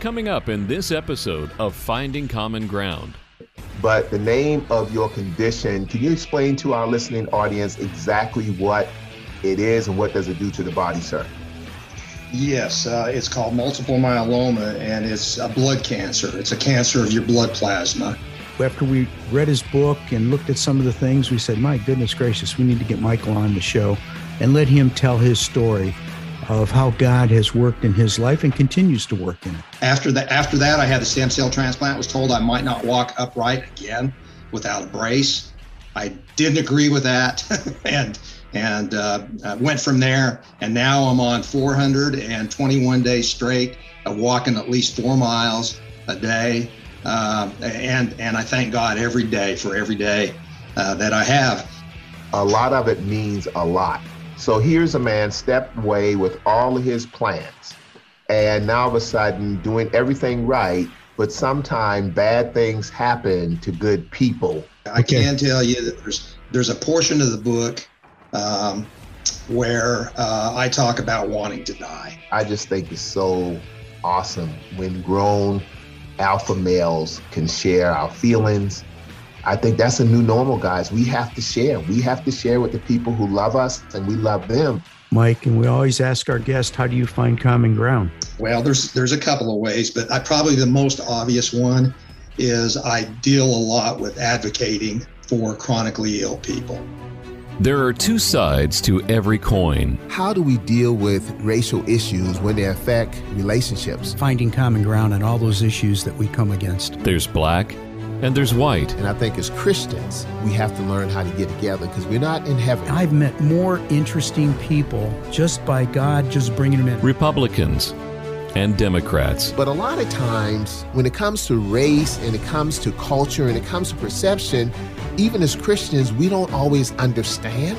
Coming up in this episode of Finding Common Ground. But the name of your condition, can you explain to our listening audience exactly what it is and what does it do to the body, sir? Yes, uh, it's called multiple myeloma and it's a blood cancer. It's a cancer of your blood plasma. After we read his book and looked at some of the things, we said, my goodness gracious, we need to get Michael on the show and let him tell his story of how God has worked in his life and continues to work in it. After that, after that, I had a stem cell transplant. Was told I might not walk upright again without a brace. I didn't agree with that, and and uh, went from there. And now I'm on 421 days straight of walking at least four miles a day. Uh, and and I thank God every day for every day uh, that I have. A lot of it means a lot. So here's a man stepped away with all of his plans, and now all of a sudden doing everything right. But sometimes bad things happen to good people. I can tell you that there's there's a portion of the book um, where uh, I talk about wanting to die. I just think it's so awesome when grown alpha males can share our feelings. I think that's a new normal, guys. We have to share. We have to share with the people who love us and we love them. Mike, and we always ask our guests, how do you find common ground? Well, there's there's a couple of ways, but I probably the most obvious one is I deal a lot with advocating for chronically ill people. There are two sides to every coin. How do we deal with racial issues when they affect relationships? Finding common ground on all those issues that we come against. There's black and there's white. And I think as Christians, we have to learn how to get together because we're not in heaven. I've met more interesting people just by God just bringing them in. Republicans and Democrats. But a lot of times, when it comes to race and it comes to culture and it comes to perception, even as Christians, we don't always understand.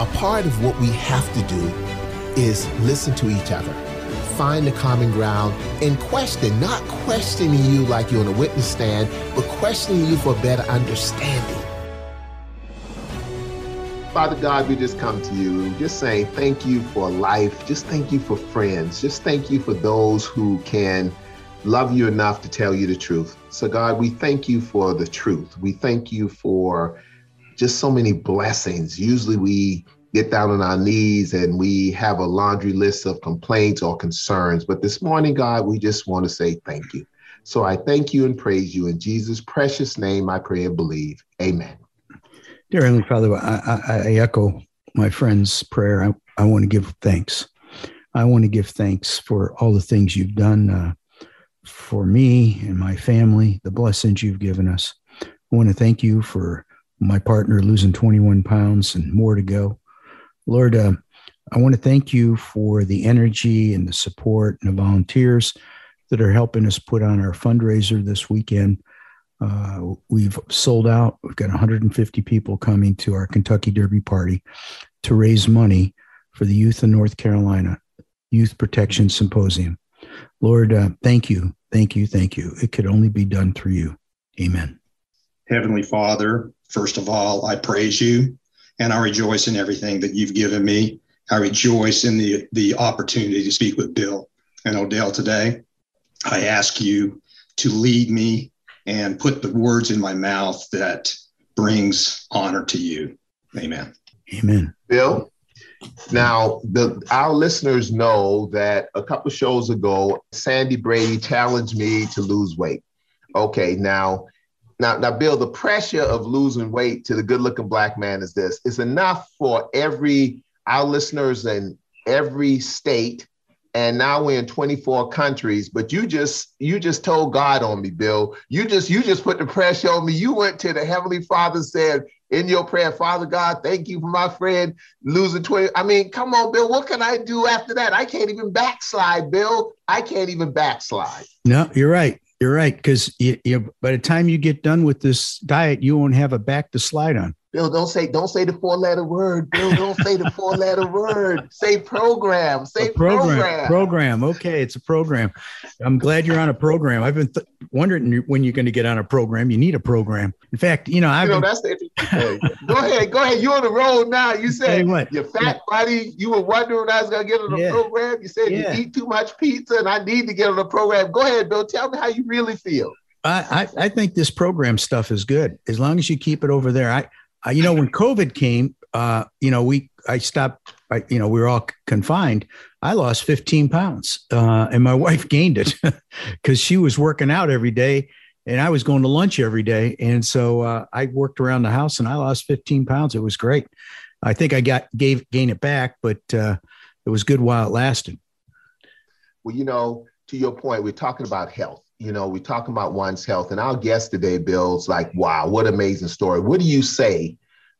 A part of what we have to do is listen to each other, find the common ground, and question, not questioning you like you're on a witness stand, but questioning you for better understanding. Father God, we just come to you just saying thank you for life. Just thank you for friends. Just thank you for those who can love you enough to tell you the truth. So, God, we thank you for the truth. We thank you for just so many blessings. Usually we get down on our knees and we have a laundry list of complaints or concerns. But this morning, God, we just want to say thank you. So I thank you and praise you. In Jesus' precious name, I pray and believe. Amen. Dear Heavenly Father, I, I, I echo my friend's prayer. I, I, want to give thanks. I want to give thanks for all the things you've done uh, for me and my family, the blessings you've given us. I want to thank you for my partner losing 21 pounds and more to go. Lord, uh, I want to thank you for the energy and the support and the volunteers that are helping us put on our fundraiser this weekend. Uh, we've sold out. We've got 150 people coming to our Kentucky Derby party to raise money for the youth in North Carolina Youth Protection Symposium. Lord, uh, thank you, thank you, thank you. It could only be done through you. Amen. Heavenly Father, first of all, I praise you and I rejoice in everything that you've given me. I rejoice in the, the opportunity to speak with Bill and Odell today. I ask you to lead me and put the words in my mouth that brings honor to you. Amen. Amen. Bill, now the our listeners know that a couple shows ago, Sandy Brady challenged me to lose weight. Okay, now now, now, Bill, the pressure of losing weight to the good-looking black man is this: it's enough for every our listeners in every state, and now we're in 24 countries. But you just you just told God on me, Bill. You just you just put the pressure on me. You went to the Heavenly Father, said, in your prayer, Father God, thank you for my friend losing 20. I mean, come on, Bill. What can I do after that? I can't even backslide, Bill. I can't even backslide. No, you're right. You're right. Because you, you, by the time you get done with this diet, you won't have a back to slide on. Bill, don't say don't say the four letter word. Bill, don't say the four letter word. Say program. Say program. program. Program. Okay, it's a program. I'm glad you're on a program. I've been th- wondering when you're going to get on a program. You need a program. In fact, you know, I've you know, been- that's the interesting thing. go ahead, go ahead. You're on the road now. You said what, your fat yeah. body. You were wondering when I was going to get on a yeah. program. You said yeah. you eat too much pizza, and I need to get on a program. Go ahead, Bill. Tell me how you really feel. I, I, I think this program stuff is good as long as you keep it over there. I uh, you know, when COVID came, uh, you know, we I stopped. I, you know, we were all confined. I lost 15 pounds, uh, and my wife gained it because she was working out every day, and I was going to lunch every day, and so uh, I worked around the house, and I lost 15 pounds. It was great. I think I got gave gain it back, but uh, it was good while it lasted. Well, you know, to your point, we're talking about health you know, we're talking about one's health. And our guest today, Bill's like, wow, what amazing story. What do you say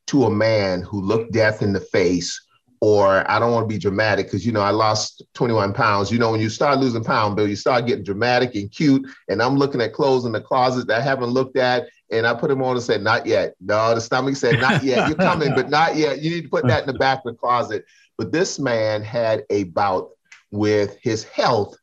to a man who looked death in the face? Or I don't want to be dramatic because, you know, I lost 21 pounds. You know, when you start losing pound, Bill, you start getting dramatic and cute. And I'm looking at clothes in the closet that I haven't looked at. And I put them on and said, not yet. No, the stomach said, not yet. You're coming, but not yet. You need to put that in the back of the closet. But this man had a bout with his health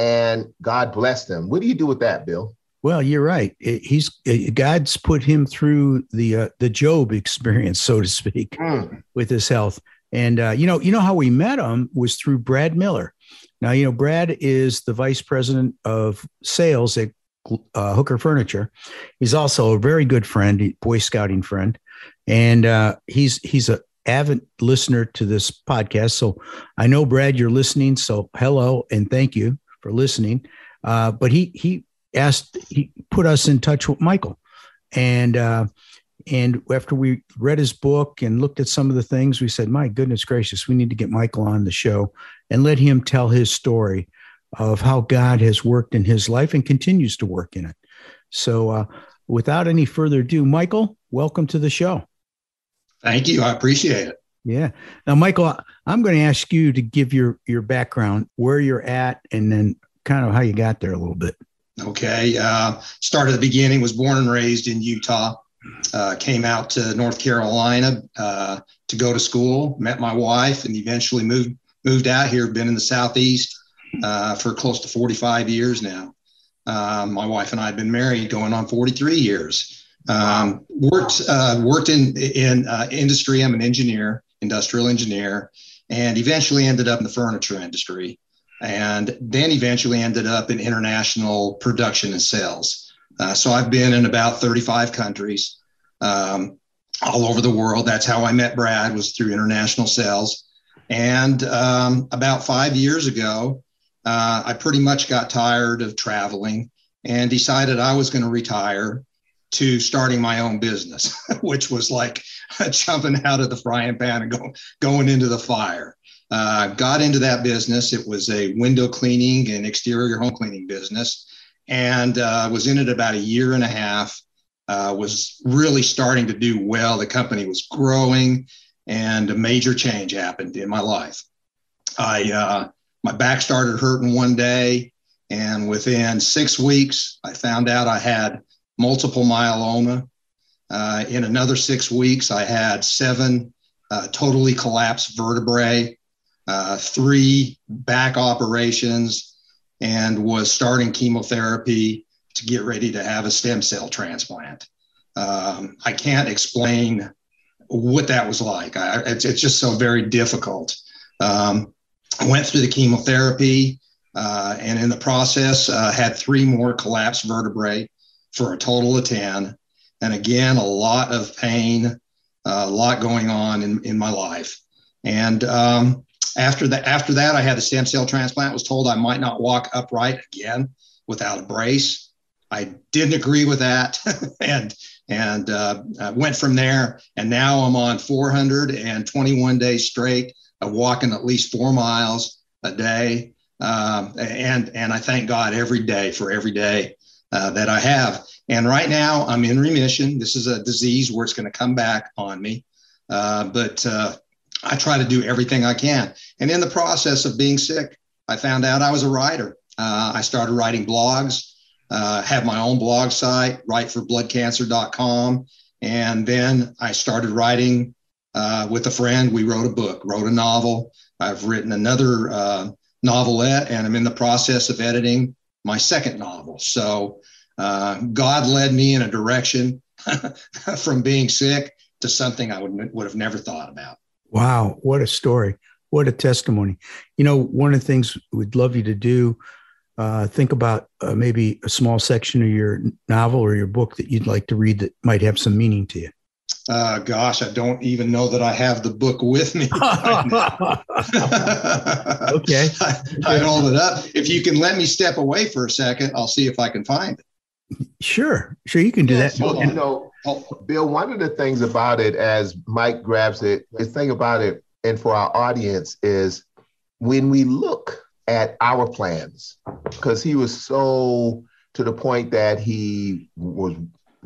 and God blessed him. What do you do with that, Bill? Well, you're right. He's God's put him through the uh, the Job experience, so to speak, mm. with his health. And uh, you know, you know how we met him was through Brad Miller. Now, you know, Brad is the vice president of sales at uh, Hooker Furniture. He's also a very good friend, Boy Scouting friend, and uh, he's he's a avid listener to this podcast. So I know Brad, you're listening. So hello and thank you for listening. Uh, but he he asked he put us in touch with Michael, and uh, and after we read his book and looked at some of the things, we said, "My goodness gracious, we need to get Michael on the show and let him tell his story of how God has worked in his life and continues to work in it." So, uh, without any further ado, Michael, welcome to the show. Thank you. I appreciate it. Yeah. Now, Michael, I'm going to ask you to give your your background, where you're at, and then kind of how you got there a little bit. Okay. Uh, start at the beginning. Was born and raised in Utah. Uh, came out to North Carolina uh, to go to school. Met my wife, and eventually moved moved out here. Been in the southeast uh, for close to 45 years now. Uh, my wife and I have been married going on 43 years. Um, worked uh, worked in in industry. I'm an engineer industrial engineer, and eventually ended up in the furniture industry. And then eventually ended up in international production and sales. Uh, so I've been in about 35 countries um, all over the world. That's how I met Brad was through international sales. And um, about five years ago, uh, I pretty much got tired of traveling and decided I was going to retire to starting my own business, which was like jumping out of the frying pan and go, going into the fire. Uh, got into that business. It was a window cleaning and exterior home cleaning business, and uh, was in it about a year and a half. Uh, was really starting to do well. The company was growing, and a major change happened in my life. I uh, my back started hurting one day, and within six weeks, I found out I had multiple myeloma. Uh, in another six weeks, I had seven uh, totally collapsed vertebrae, uh, three back operations, and was starting chemotherapy to get ready to have a stem cell transplant. Um, I can't explain what that was like. I, it's, it's, just so very difficult. Um, I went through the chemotherapy, uh, and in the process, uh, had three more collapsed vertebrae for a total of 10. And again, a lot of pain, a lot going on in, in my life. And um, after that, after that, I had a stem cell transplant. Was told I might not walk upright again without a brace. I didn't agree with that, and and uh, went from there. And now I'm on 421 days straight of walking at least four miles a day. Um, and and I thank God every day for every day uh, that I have. And right now, I'm in remission. This is a disease where it's going to come back on me. Uh, but uh, I try to do everything I can. And in the process of being sick, I found out I was a writer. Uh, I started writing blogs, have my own blog site, writeforbloodcancer.com. And then I started writing uh, with a friend. We wrote a book, wrote a novel. I've written another uh, novelette, and I'm in the process of editing my second novel. So uh, God led me in a direction from being sick to something I would, would have never thought about. Wow, what a story. What a testimony. You know, one of the things we'd love you to do, uh, think about uh, maybe a small section of your novel or your book that you'd like to read that might have some meaning to you. Uh, gosh, I don't even know that I have the book with me. Right okay. I, I, hold it up. If you can let me step away for a second, I'll see if I can find it. Sure. Sure, you can do that. Well, you know, Bill, one of the things about it as Mike grabs it, the thing about it, and for our audience, is when we look at our plans, because he was so to the point that he was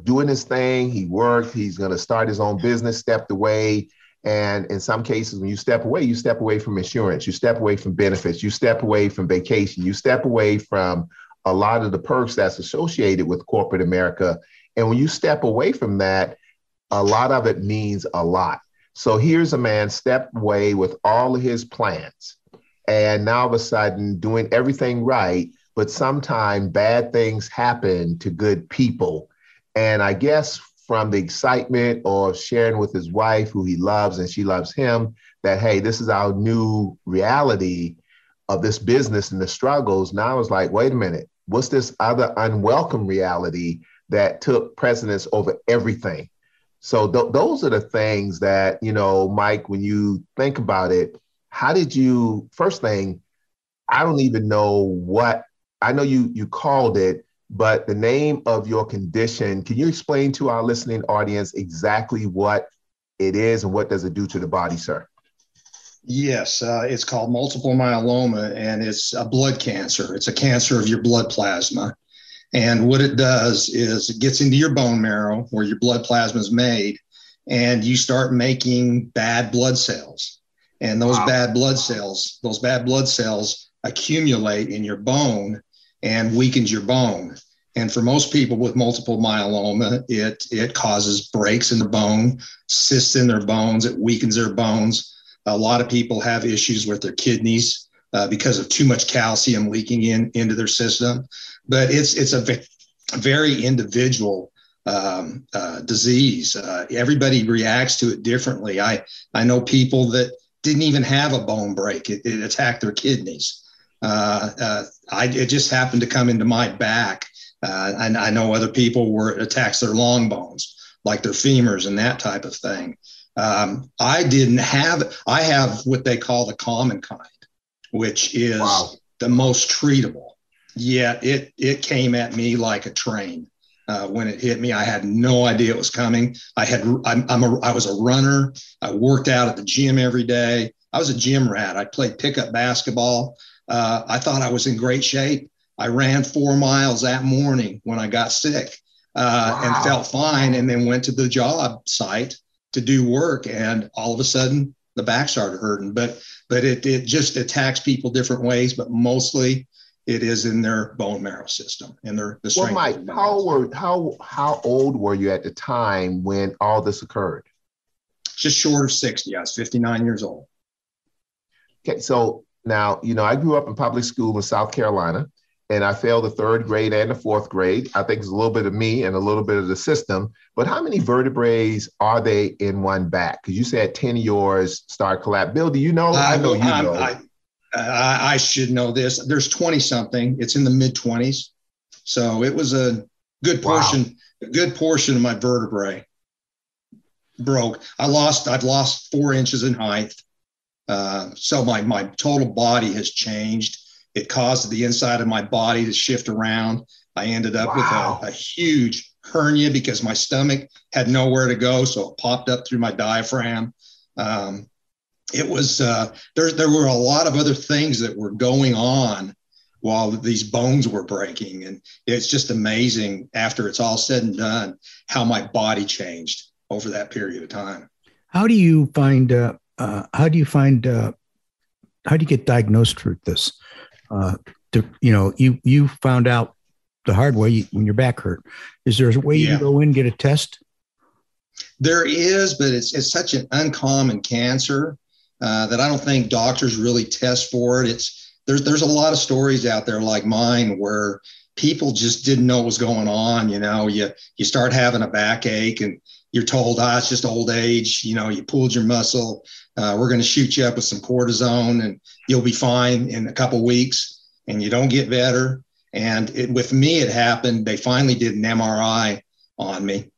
doing his thing. He worked. He's going to start his own business, stepped away. And in some cases, when you step away, you step away from insurance, you step away from benefits, you step away from vacation, you step away from a lot of the perks that's associated with corporate America. And when you step away from that, a lot of it means a lot. So here's a man stepped away with all of his plans. And now all of a sudden doing everything right, but sometimes bad things happen to good people and I guess from the excitement of sharing with his wife, who he loves and she loves him, that, hey, this is our new reality of this business and the struggles. Now I was like, wait a minute, what's this other unwelcome reality that took precedence over everything? So th- those are the things that, you know, Mike, when you think about it, how did you, first thing, I don't even know what, I know you you called it but the name of your condition, can you explain to our listening audience exactly what it is and what does it do to the body, sir? Yes, uh, it's called multiple myeloma and it's a blood cancer. It's a cancer of your blood plasma. And what it does is it gets into your bone marrow where your blood plasma is made and you start making bad blood cells. And those wow. bad blood cells, those bad blood cells accumulate in your bone and weakens your bone. And for most people with multiple myeloma, it it causes breaks in the bone, cysts in their bones, it weakens their bones. A lot of people have issues with their kidneys uh, because of too much calcium leaking in into their system. But it's it's a very individual um, uh, disease. Uh, everybody reacts to it differently. I I know people that didn't even have a bone break; it, it attacked their kidneys. Uh, uh, I, it just happened to come into my back. Uh, and I know other people where it attacks their long bones, like their femurs and that type of thing. Um, I didn't have, I have what they call the common kind, which is wow. the most treatable. Yet it, it came at me like a train. Uh, when it hit me. I had no idea it was coming. I had I'm, I'm a I was a runner. I worked out at the gym every day. I was a gym rat. I played pickup basketball. Uh, I thought I was in great shape. I ran four miles that morning when I got sick uh, wow. and felt fine, and then went to the job site to do work, and all of a sudden the back started hurting. But but it it just attacks people different ways, but mostly it is in their bone marrow system and their the strength. Well, Mike, how were how how old were you at the time when all this occurred? Just short of sixty. I was fifty nine years old. Okay, so now, you know, I grew up in public school in South Carolina and I failed the third grade and the fourth grade. I think it's a little bit of me and a little bit of the system. But how many vertebrae are they in one back? Because you said 10 of yours start collapse. Bill, do you know? I, I know you I'm, know. I, I, should know this. There's 20 something. It's in the mid 20s. So it was a good portion, wow. a good portion of my vertebrae broke. I lost, I've lost four inches in height. Uh, so my, my total body has changed. It caused the inside of my body to shift around. I ended up wow. with a, a, huge hernia because my stomach had nowhere to go. So it popped up through my diaphragm. Um, it was, uh, there, there were a lot of other things that were going on while these bones were breaking. And it's just amazing after it's all said and done how my body changed over that period of time. How do you find, uh, uh, how do you find, uh, how do you get diagnosed with this? Uh, to, you know, you, you found out the hard way when your back hurt. Is there a way yeah. you can go in and get a test? There is, but it's, it's such an uncommon cancer uh, that I don't think doctors really test for it. It's there's there's a lot of stories out there like mine where people just didn't know what was going on. You know, you you start having a backache and you're told, ah, it's just old age. You know, you pulled your muscle. Uh, we're going to shoot you up with some cortisone and you'll be fine in a couple weeks. And you don't get better. And it, with me, it happened. They finally did an MRI on me,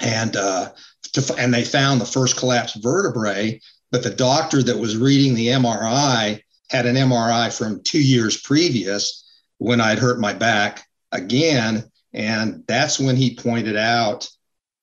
and uh, to, and they found the first collapsed vertebrae. But the doctor that was reading the MRI had an MRI from two years previous when I'd hurt my back again. And that's when he pointed out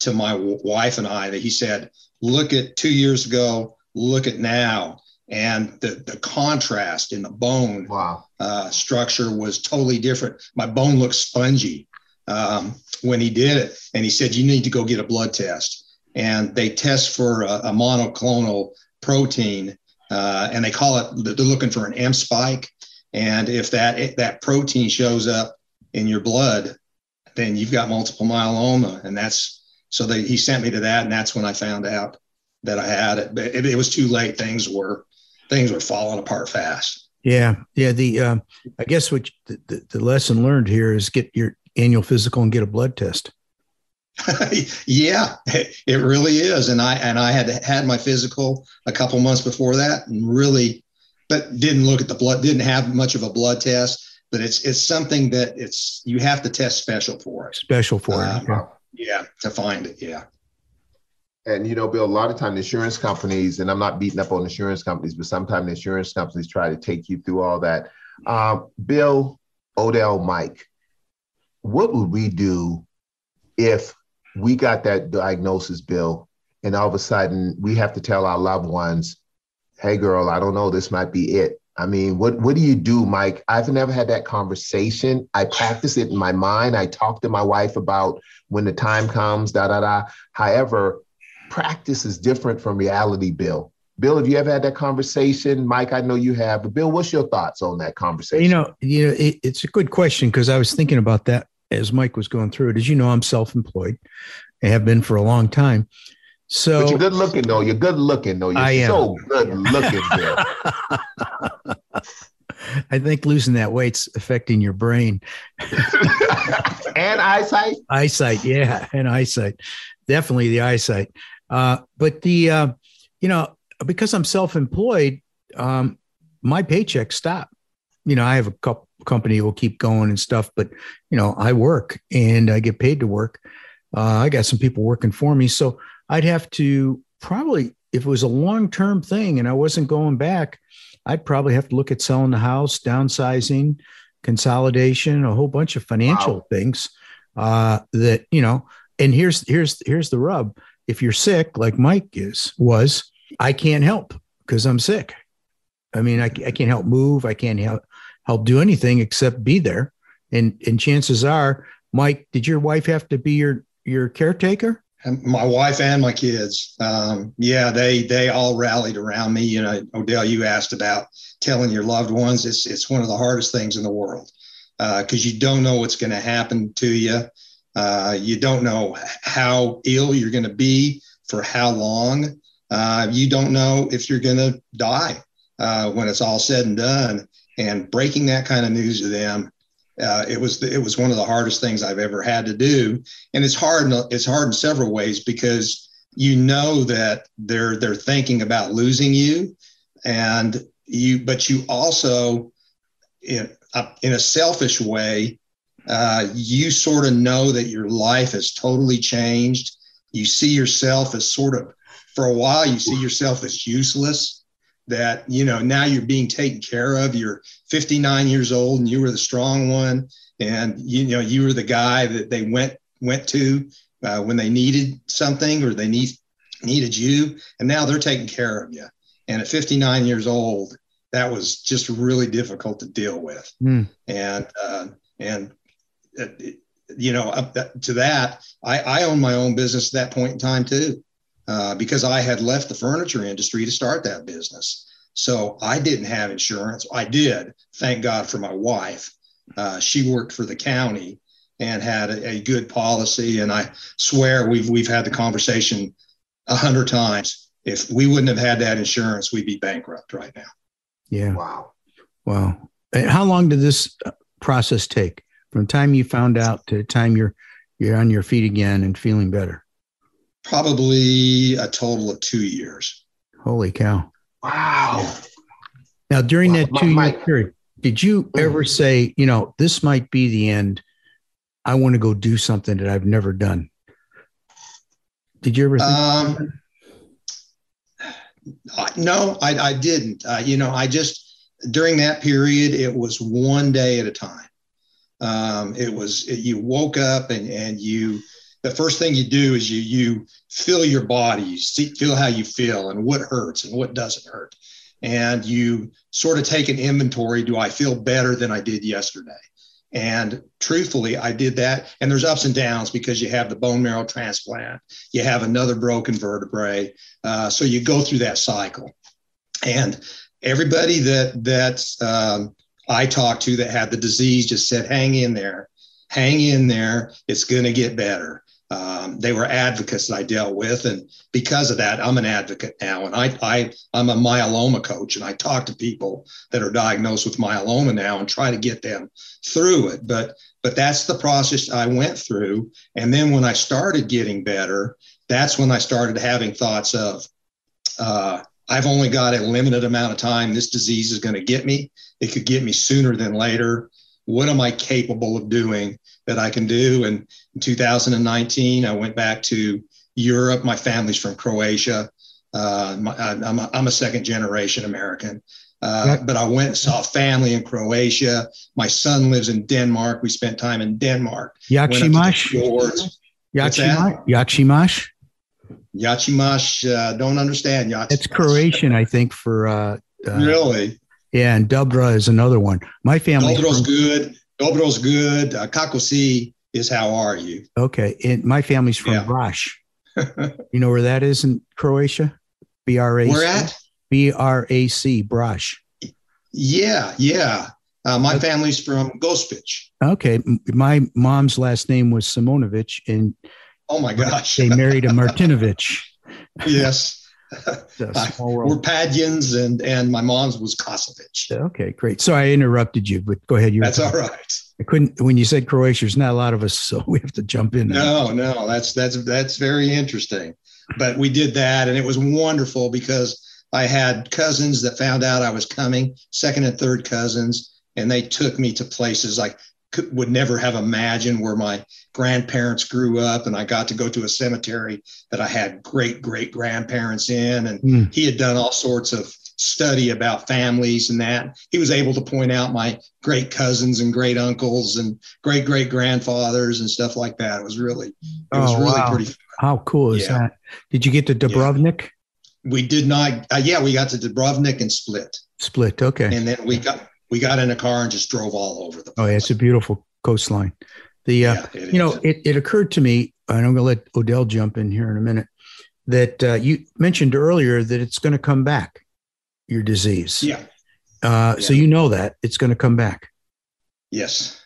to my wife and I that he said, Look at two years ago, look at now. And the, the contrast in the bone wow. uh, structure was totally different. My bone looked spongy um, when he did it. And he said, You need to go get a blood test. And they test for a, a monoclonal protein uh, and they call it. They're looking for an M spike, and if that that protein shows up in your blood, then you've got multiple myeloma, and that's so they, he sent me to that, and that's when I found out that I had it. But it, it was too late. Things were things were falling apart fast. Yeah, yeah. The um, I guess what the, the, the lesson learned here is get your annual physical and get a blood test. yeah, it really is. And I and I had had my physical a couple months before that, and really, but didn't look at the blood. Didn't have much of a blood test. But it's it's something that it's you have to test special for it. Special for it. Um, okay. Yeah, to find it. Yeah. And you know, Bill, a lot of times insurance companies, and I'm not beating up on insurance companies, but sometimes insurance companies try to take you through all that. Um, Bill, Odell, Mike, what would we do if we got that diagnosis, Bill, and all of a sudden we have to tell our loved ones, "Hey, girl, I don't know, this might be it." I mean, what what do you do, Mike? I've never had that conversation. I practice it in my mind. I talk to my wife about when the time comes, da da da. However, practice is different from reality, Bill. Bill, have you ever had that conversation? Mike, I know you have, but Bill, what's your thoughts on that conversation? You know, you know, it, it's a good question because I was thinking about that as Mike was going through it. As you know, I'm self-employed. I have been for a long time. So but you're good looking though. You're good looking though. You're I am. so good looking, Bill. I think losing that weight's affecting your brain and eyesight. Eyesight, yeah, and eyesight, definitely the eyesight. Uh, but the uh, you know because I'm self-employed, um, my paycheck stop. You know, I have a couple company will keep going and stuff. But you know, I work and I get paid to work. Uh, I got some people working for me, so I'd have to probably, if it was a long term thing and I wasn't going back, I'd probably have to look at selling the house, downsizing, consolidation, a whole bunch of financial wow. things. Uh, that you know, and here's here's here's the rub: if you're sick, like Mike is was, I can't help because I'm sick. I mean, I, I can't help move. I can't help help do anything except be there. And and chances are, Mike, did your wife have to be your your caretaker? My wife and my kids. Um, yeah, they they all rallied around me. You know, Odell, you asked about telling your loved ones. It's it's one of the hardest things in the world because uh, you don't know what's going to happen to you. Uh, you don't know how ill you're going to be for how long. Uh, you don't know if you're going to die uh, when it's all said and done and breaking that kind of news to them uh, it was it was one of the hardest things I've ever had to do, and it's hard. It's hard in several ways because you know that they're they're thinking about losing you, and you but you also in, uh, in a selfish way, uh, you sort of know that your life has totally changed. You see yourself as sort of for a while you see yourself as useless that you know now you're being taken care of you're 59 years old and you were the strong one and you know you were the guy that they went went to uh, when they needed something or they need needed you and now they're taking care of you and at 59 years old that was just really difficult to deal with. Mm. And uh, and uh, you know, up to that, I, I owned my own business at that point in time too, uh, because I had left the furniture industry to start that business. So I didn't have insurance. I did, thank God for my wife. Uh, she worked for the county and had a, a, good policy. And I swear we've we've had the conversation a hundred times. If we wouldn't have had that insurance, we'd be bankrupt right now. Yeah. Wow. Wow. How long did this uh, process take from the time you found out to the time you're you're on your feet again and feeling better? Probably a total of two years. Holy cow! Wow. Now, during wow. that two year period, did you mm. ever say, you know, this might be the end? I want to go do something that I've never done. Did you ever? Um, no, I, I didn't. Uh, you know, I just during that period, it was one day at a time. Um, it was it, you woke up and and you the first thing you do is you you feel your body, you see, feel how you feel and what hurts and what doesn't hurt, and you sort of take an inventory. Do I feel better than I did yesterday? And truthfully, I did that. And there's ups and downs because you have the bone marrow transplant, you have another broken vertebrae, uh, so you go through that cycle. And everybody that that um, I talked to that had the disease just said, "Hang in there, hang in there. It's going to get better." Um, they were advocates that I dealt with, and because of that, I'm an advocate now. And I, I, I'm a myeloma coach, and I talk to people that are diagnosed with myeloma now and try to get them through it. But, but that's the process I went through. And then when I started getting better, that's when I started having thoughts of, uh, I've only got a limited amount of time. This disease is going to get me. It could get me sooner than later. What am I capable of doing that I can do? And in 2019, I went back to Europe. My family's from Croatia. Uh, my, I'm, a, I'm a second generation American. Uh, but I went and saw family in Croatia. My son lives in Denmark. We spent time in Denmark. Yakšimaš? Yakšimaš? Yakšimaš? Yakšimaš, uh, don't understand. Yakšimaš. It's Croatian, I think, for. Uh, uh, really? Yeah, and Dobra is another one. My family. From, good. Dobro's good. Uh, Kakosi is how are you? Okay, and my family's from yeah. Brač. you know where that is in Croatia? B R A. Where at? B R A C. Brač. Yeah, yeah. Uh, my family's from Gospic. Okay, my mom's last name was Simonovic, and oh my gosh, they married a Martinovic. yes. we're Padyans, and and my mom's was Kosovic. Okay, great. So I interrupted you, but go ahead. You that's all right. I couldn't when you said Croatia. There's not a lot of us, so we have to jump in. No, no, that's that's that's very interesting. But we did that, and it was wonderful because I had cousins that found out I was coming, second and third cousins, and they took me to places like could, would never have imagined where my grandparents grew up. And I got to go to a cemetery that I had great great grandparents in. And mm. he had done all sorts of study about families and that. He was able to point out my great cousins and great uncles and great great grandfathers and stuff like that. It was really, it was oh, really wow. pretty. Fun. How cool is yeah. that? Did you get to Dubrovnik? Yeah. We did not. Uh, yeah, we got to Dubrovnik and Split. Split. Okay. And then we got we got in a car and just drove all over the place. Oh, yeah, it's a beautiful coastline. The uh, yeah, you know, it, it occurred to me, and I'm going to let Odell jump in here in a minute, that uh, you mentioned earlier that it's going to come back, your disease. Yeah. Uh, yeah. So you know that it's going to come back. Yes.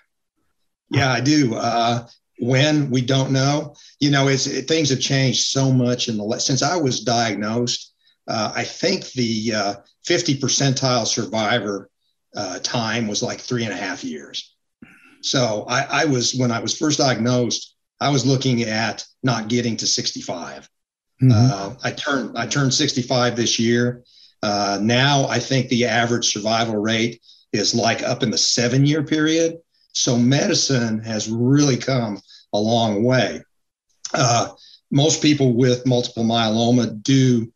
Yeah, I do. Uh, when we don't know, you know, it's it, things have changed so much in the since I was diagnosed. Uh, I think the uh, 50 percentile survivor uh, time was like three and a half years. So I, I, was, when I was first diagnosed, I was looking at not getting to 65. Mm-hmm. Uh, I turned, I turned 65 this year. Uh, now I think the average survival rate is like up in the seven year period. So medicine has really come a long way. Uh, most people with multiple myeloma do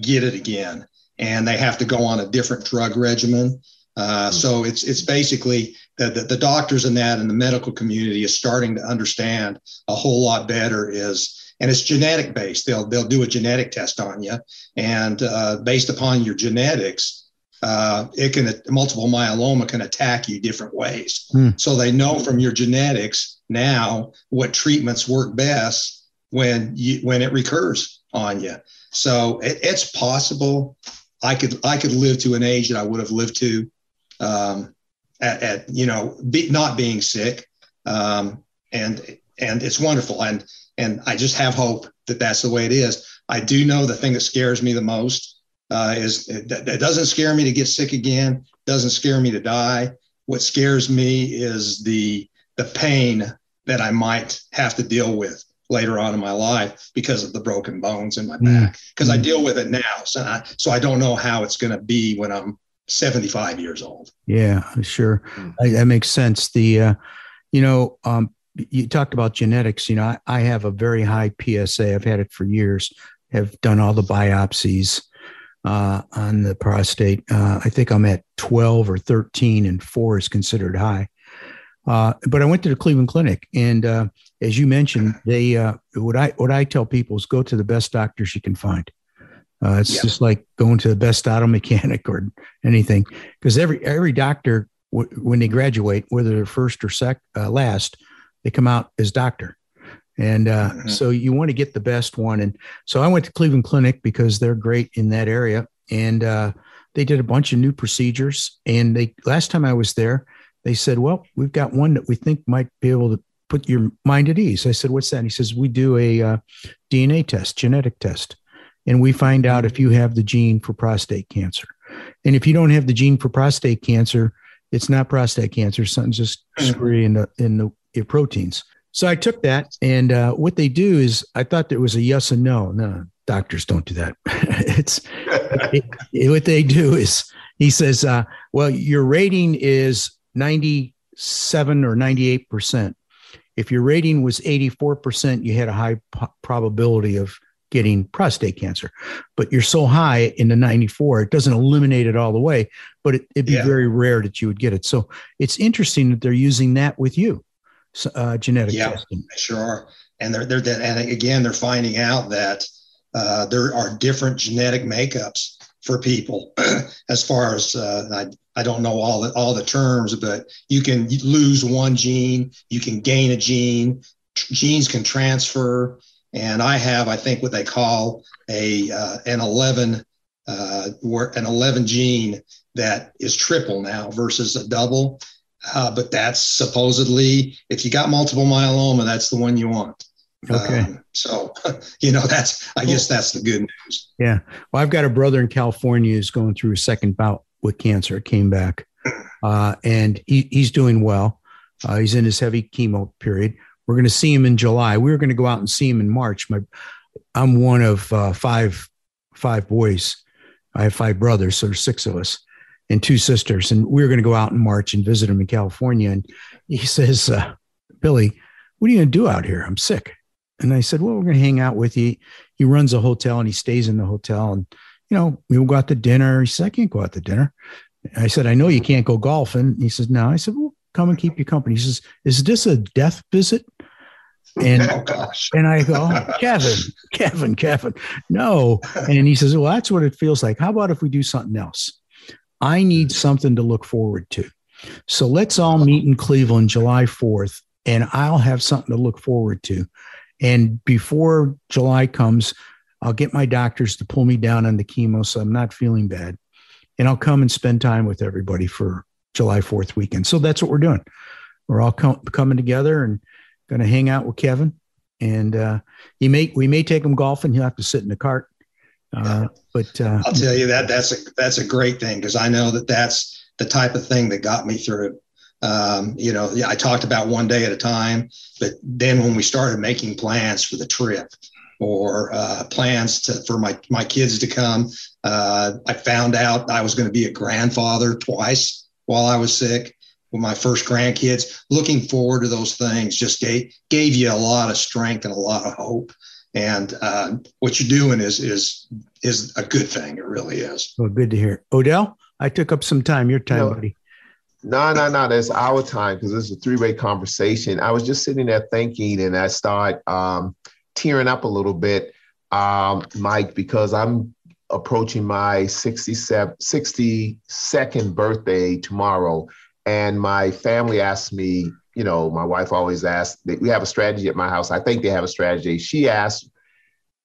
get it again, and they have to go on a different drug regimen. Uh, so it's it's basically the, the, the doctors in that and the medical community is starting to understand a whole lot better is and it's genetic based. They'll they'll do a genetic test on you, and uh, based upon your genetics, uh, it can multiple myeloma can attack you different ways. Hmm. So they know from your genetics now what treatments work best when you when it recurs on you. So it, it's possible I could I could live to an age that I would have lived to um, at, at, you know be, not being sick, um, and and it's wonderful and and I just have hope that that's the way it is. I do know the thing that scares me the most uh, is that, that doesn't scare me to get sick again, doesn't scare me to die. What scares me is the the pain that I might have to deal with later on in my life because of the broken bones in my mm. back. Because mm. I deal with it now, so I, so I don't know how it's going to be when I'm 75 years old. Yeah, sure, mm. I, that makes sense. The uh, you know, um, you talked about genetics. You know, I, I have a very high PSA. I've had it for years. Have done all the biopsies uh, on the prostate. Uh, I think I'm at 12 or 13, and four is considered high. Uh, but I went to the Cleveland Clinic, and uh, as you mentioned, they uh, what I what I tell people is go to the best doctors you can find. Uh, it's just like going to the best auto mechanic or anything, because every every doctor w- when they graduate, whether they're first or sec last, they come out as doctor. And uh, mm-hmm. so you want to get the best one. And so I went to Cleveland Clinic because they're great in that area. And uh, they did a bunch of new procedures. And they last time I was there, they said, "Well, we've got one that we think might be able to put your mind at ease." I said, "What's that?" And he says, "We do a uh, DNA test, genetic test, and we find out if you have the gene for prostate cancer. And if you don't have the gene for prostate cancer, it's not prostate cancer. Something's just screwy in the in the proteins." So I took that, and uh, what they do is, I thought there was a yes and no. No, doctors don't do that. it's it, it, what they do is, he says, uh, "Well, your rating is ninety-seven or ninety-eight percent. If your rating was eighty-four percent, you had a high probability of getting prostate cancer. But you're so high in the 94, it doesn't eliminate it all the way, but it, would be yeah. very rare that you would get it. So it's interesting that they're using that with you uh, genetic yeah, testing. Sure are. And they're, they're and again, they're finding out that uh, there are different genetic makeups for people as far as uh, I, I don't know all the all the terms, but you can lose one gene, you can gain a gene, genes can transfer, and I have I think what they call a uh, an eleven uh, an eleven gene that is triple now versus a double. Uh, but that's supposedly, if you got multiple myeloma, that's the one you want. Okay. Um, so, you know, that's, I guess that's the good news. Yeah. Well, I've got a brother in California who's going through a second bout with cancer. It came back uh, and he, he's doing well. Uh, he's in his heavy chemo period. We're going to see him in July. We were going to go out and see him in March. My, I'm one of uh, five, five boys. I have five brothers, so there's six of us and two sisters. And we were going to go out in March and visit him in California. And he says, uh, Billy, what are you going to do out here? I'm sick. And I said, well, we're going to hang out with you. He runs a hotel and he stays in the hotel. And, you know, we will go out to dinner. He said, I can't go out to dinner. I said, I know you can't go golfing. He says, no. I said, well, come and keep you company. He says, is this a death visit? And oh, gosh. and I go, oh, Kevin, Kevin, Kevin, no. And he says, well, that's what it feels like. How about if we do something else? I need mm. something to look forward to. So let's all meet in Cleveland July 4th, and I'll have something to look forward to. And before July comes, I'll get my doctors to pull me down on the chemo so I'm not feeling bad. And I'll come and spend time with everybody for July 4th weekend. So that's what we're doing. We're all com- coming together and going to hang out with Kevin. And uh, he may we may take him golfing. He'll have to sit in the cart uh, but uh, I'll tell you that that's a that's a great thing because I know that that's the type of thing that got me through. Um, you know, yeah, I talked about one day at a time, but then when we started making plans for the trip or uh, plans to for my my kids to come, uh, I found out I was going to be a grandfather twice while I was sick with my first grandkids. Looking forward to those things just gave gave you a lot of strength and a lot of hope and uh, what you're doing is is is a good thing. It really is. Well, good to hear. Odell, I took up some time. Your time, no, buddy. No, no, no. That's our time because this is a three-way conversation. I was just sitting there thinking, and I start um, tearing up a little bit, um, Mike, because I'm approaching my 67, 62nd birthday tomorrow. And my family asked me, you know, my wife always asks, we have a strategy at my house. I think they have a strategy. She asked,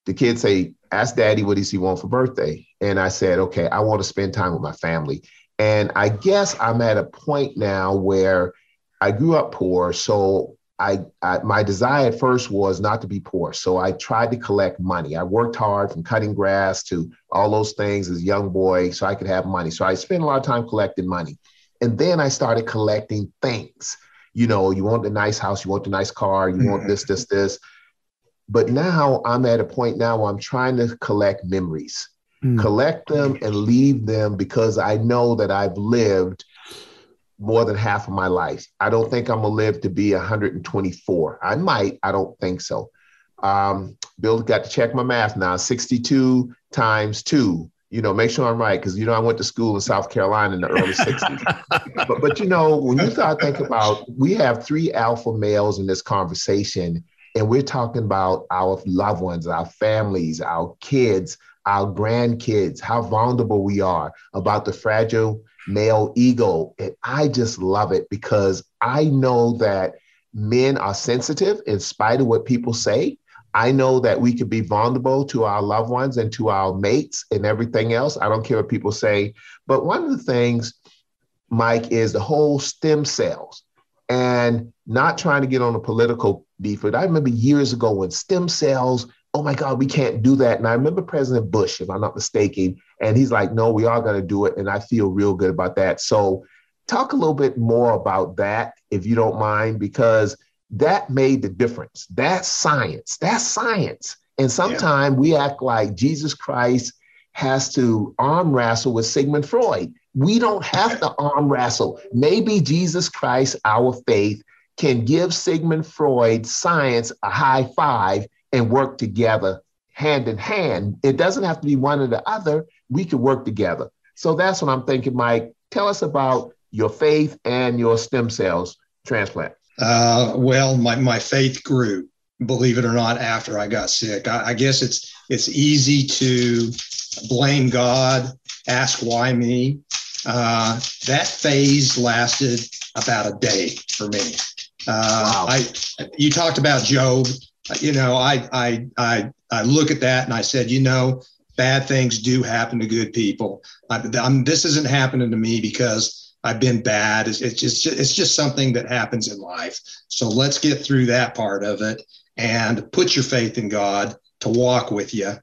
the kids say, ask daddy what does he want for birthday? And I said, okay, I want to spend time with my family. And I guess I'm at a point now where I grew up poor. So I, I, my desire at first was not to be poor. So I tried to collect money. I worked hard from cutting grass to all those things as a young boy so I could have money. So I spent a lot of time collecting money. And then I started collecting things. You know, you want the nice house, you want the nice car, you want this, this, this. But now I'm at a point now where I'm trying to collect memories, mm. collect them and leave them because I know that I've lived more than half of my life. I don't think I'm gonna live to be 124. I might, I don't think so. Um, Bill got to check my math now. 62 times two. You know, make sure I'm right because you know I went to school in South Carolina in the early 60s. but but you know, when you start thinking about we have three alpha males in this conversation, and we're talking about our loved ones, our families, our kids, our grandkids, how vulnerable we are about the fragile male ego. And I just love it because I know that men are sensitive in spite of what people say. I know that we could be vulnerable to our loved ones and to our mates and everything else. I don't care what people say. But one of the things, Mike, is the whole stem cells and not trying to get on a political beef. But I remember years ago when stem cells oh my God, we can't do that. And I remember President Bush, if I'm not mistaken, and he's like, no, we are going to do it. And I feel real good about that. So, talk a little bit more about that, if you don't mind, because that made the difference. That's science. That's science. And sometimes yeah. we act like Jesus Christ has to arm wrestle with Sigmund Freud. We don't have to arm wrestle. Maybe Jesus Christ, our faith, can give Sigmund Freud science a high five and work together hand in hand. It doesn't have to be one or the other. We can work together. So that's what I'm thinking, Mike. Tell us about your faith and your stem cells transplant. Uh, well, my, my faith grew, believe it or not, after I got sick. I, I guess it's it's easy to blame God, ask why me. Uh, that phase lasted about a day for me. Uh, wow. I you talked about Job you know, I, I, I, I look at that and I said, you know, bad things do happen to good people. I, I'm, this isn't happening to me because I've been bad. It's, it's just, it's just something that happens in life. So let's get through that part of it and put your faith in God to walk with you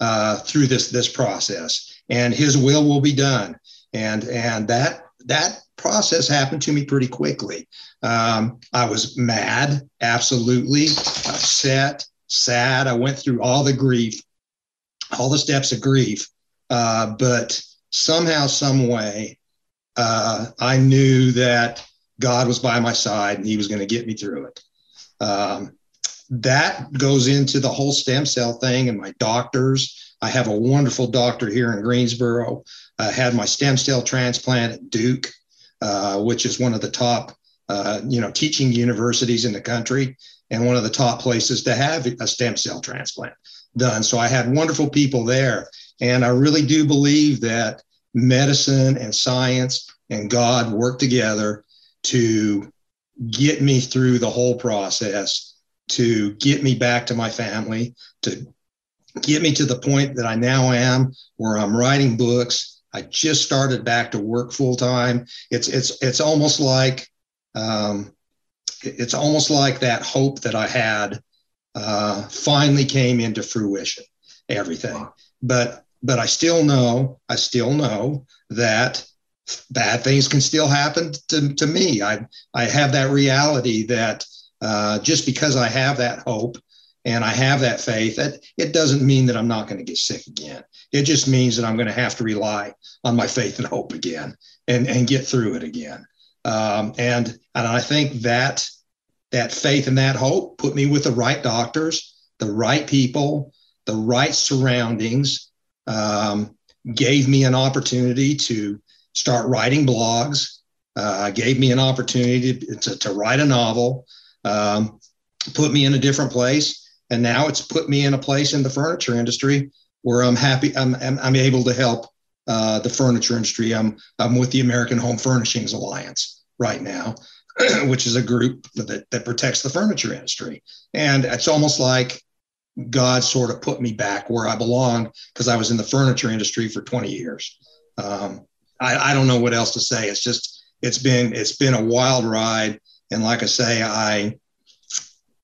uh, through this, this process and his will will be done. And, and that, that process happened to me pretty quickly. Um, I was mad, absolutely upset, sad. I went through all the grief, all the steps of grief. Uh, but somehow, some way, uh, I knew that God was by my side and He was going to get me through it. Um, that goes into the whole stem cell thing and my doctors. I have a wonderful doctor here in Greensboro. I had my stem cell transplant at Duke, uh, which is one of the top uh, you know, teaching universities in the country and one of the top places to have a stem cell transplant done. So I had wonderful people there. And I really do believe that medicine and science and God work together to get me through the whole process, to get me back to my family, to get me to the point that I now am where I'm writing books. I just started back to work full time. It's it's it's almost like um, it's almost like that hope that I had uh, finally came into fruition. Everything, but but I still know, I still know that bad things can still happen to, to me. I I have that reality that uh, just because I have that hope and I have that faith, that it doesn't mean that I'm not going to get sick again. It just means that I'm going to have to rely on my faith and hope again and, and get through it again. Um, and and I think that that faith and that hope put me with the right doctors, the right people, the right surroundings. Um, gave me an opportunity to start writing blogs. Uh, gave me an opportunity to, to, to write a novel. Um, put me in a different place, and now it's put me in a place in the furniture industry where I'm happy. I'm I'm, I'm able to help uh, the furniture industry. I'm I'm with the American Home Furnishings Alliance right now, which is a group that that protects the furniture industry, and it's almost like God sort of put me back where I belonged because I was in the furniture industry for 20 years. Um, I, I don't know what else to say. It's just it's been it's been a wild ride, and like I say, I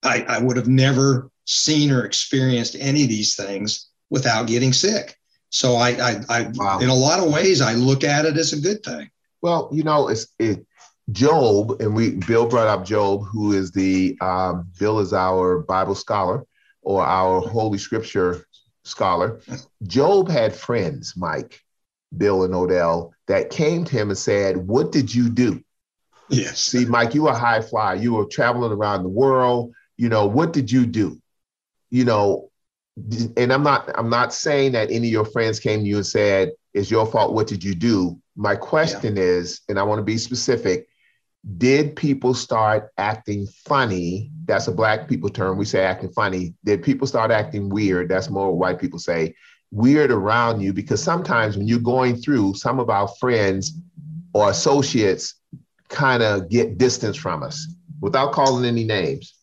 I, I would have never seen or experienced any of these things without getting sick. So I, I, I wow. in a lot of ways, I look at it as a good thing. Well, you know, it's it, Job, and we Bill brought up Job, who is the um, Bill is our Bible scholar or our Holy Scripture scholar. Job had friends, Mike, Bill, and Odell, that came to him and said, "What did you do?" Yes. See, Mike, you were a high flyer. You were traveling around the world. You know, what did you do? You know, and I'm not I'm not saying that any of your friends came to you and said, "It's your fault. What did you do?" My question yeah. is, and I want to be specific, did people start acting funny? That's a black people term. We say acting funny. Did people start acting weird? That's more white people say weird around you because sometimes when you're going through, some of our friends or associates kind of get distance from us without calling any names.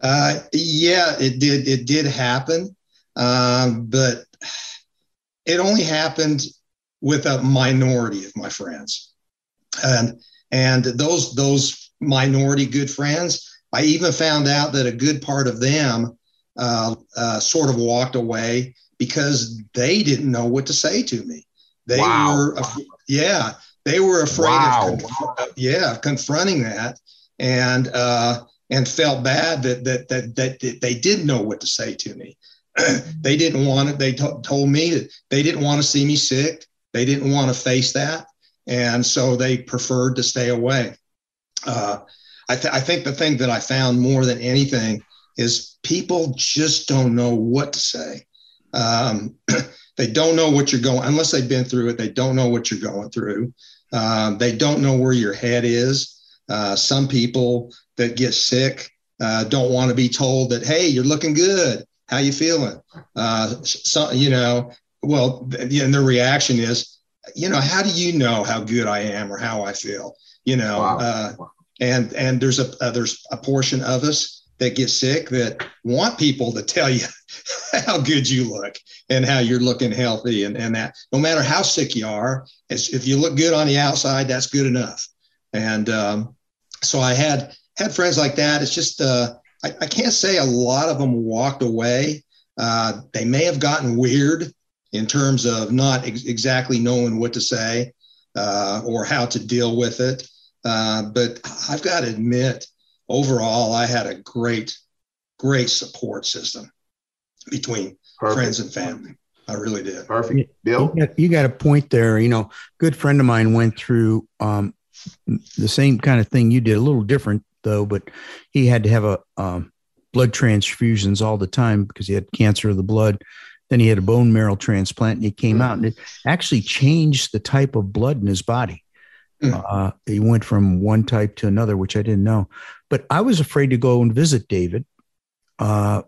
Uh, yeah, it did. It did happen, um, but it only happened with a minority of my friends, and and those those minority good friends. I even found out that a good part of them uh, uh, sort of walked away because they didn't know what to say to me. They wow. were, yeah, they were afraid wow. of, conf- yeah, confronting that, and uh, and felt bad that that that that, they didn't know what to say to me. they didn't want it. They t- told me that they didn't want to see me sick. They didn't want to face that, and so they preferred to stay away. Uh, I, th- I think the thing that I found more than anything is people just don't know what to say. Um, they don't know what you're going unless they've been through it. They don't know what you're going through. Um, they don't know where your head is. Uh, some people that get sick uh, don't want to be told that, hey, you're looking good. How you feeling? Uh, so, you know, well, and the reaction is, you know, how do you know how good I am or how I feel? You know, wow. uh, and and there's a uh, there's a portion of us that get sick that want people to tell you how good you look and how you're looking healthy and, and that no matter how sick you are, if you look good on the outside, that's good enough. And um, so I had had friends like that. It's just uh, I, I, can't say a lot of them walked away. Uh, they may have gotten weird in terms of not ex- exactly knowing what to say uh, or how to deal with it. Uh, but I've got to admit, overall, I had a great, great support system between Perfect. friends and family. I really did. Perfect. Bill? You got, you got, a point there. You know, good friend of mine went through um, the same kind of thing you did, a little different though, but he had to have a um, blood transfusions all the time because he had cancer of the blood. Then he had a bone marrow transplant and he came out and it actually changed the type of blood in his body. Mm. Uh, he went from one type to another, which I didn't know. But I was afraid to go and visit David uh,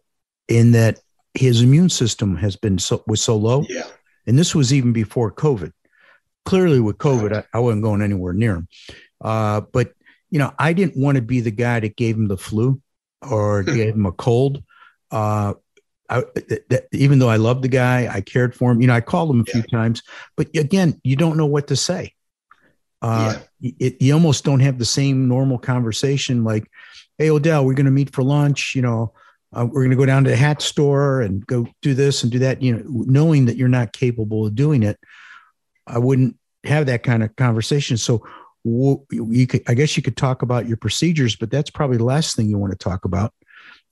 in that his immune system has been so was so low. Yeah. And this was even before COVID. Clearly, with COVID, I, I wasn't going anywhere near him. Uh, but you know, I didn't want to be the guy that gave him the flu or gave him a cold. I, even though I loved the guy, I cared for him. You know, I called him a yeah. few times, but again, you don't know what to say. Uh, yeah. it, you almost don't have the same normal conversation like, "Hey, Odell, we're going to meet for lunch." You know, uh, we're going to go down to the hat store and go do this and do that. You know, knowing that you're not capable of doing it, I wouldn't have that kind of conversation. So you could, I guess you could talk about your procedures, but that's probably the last thing you want to talk about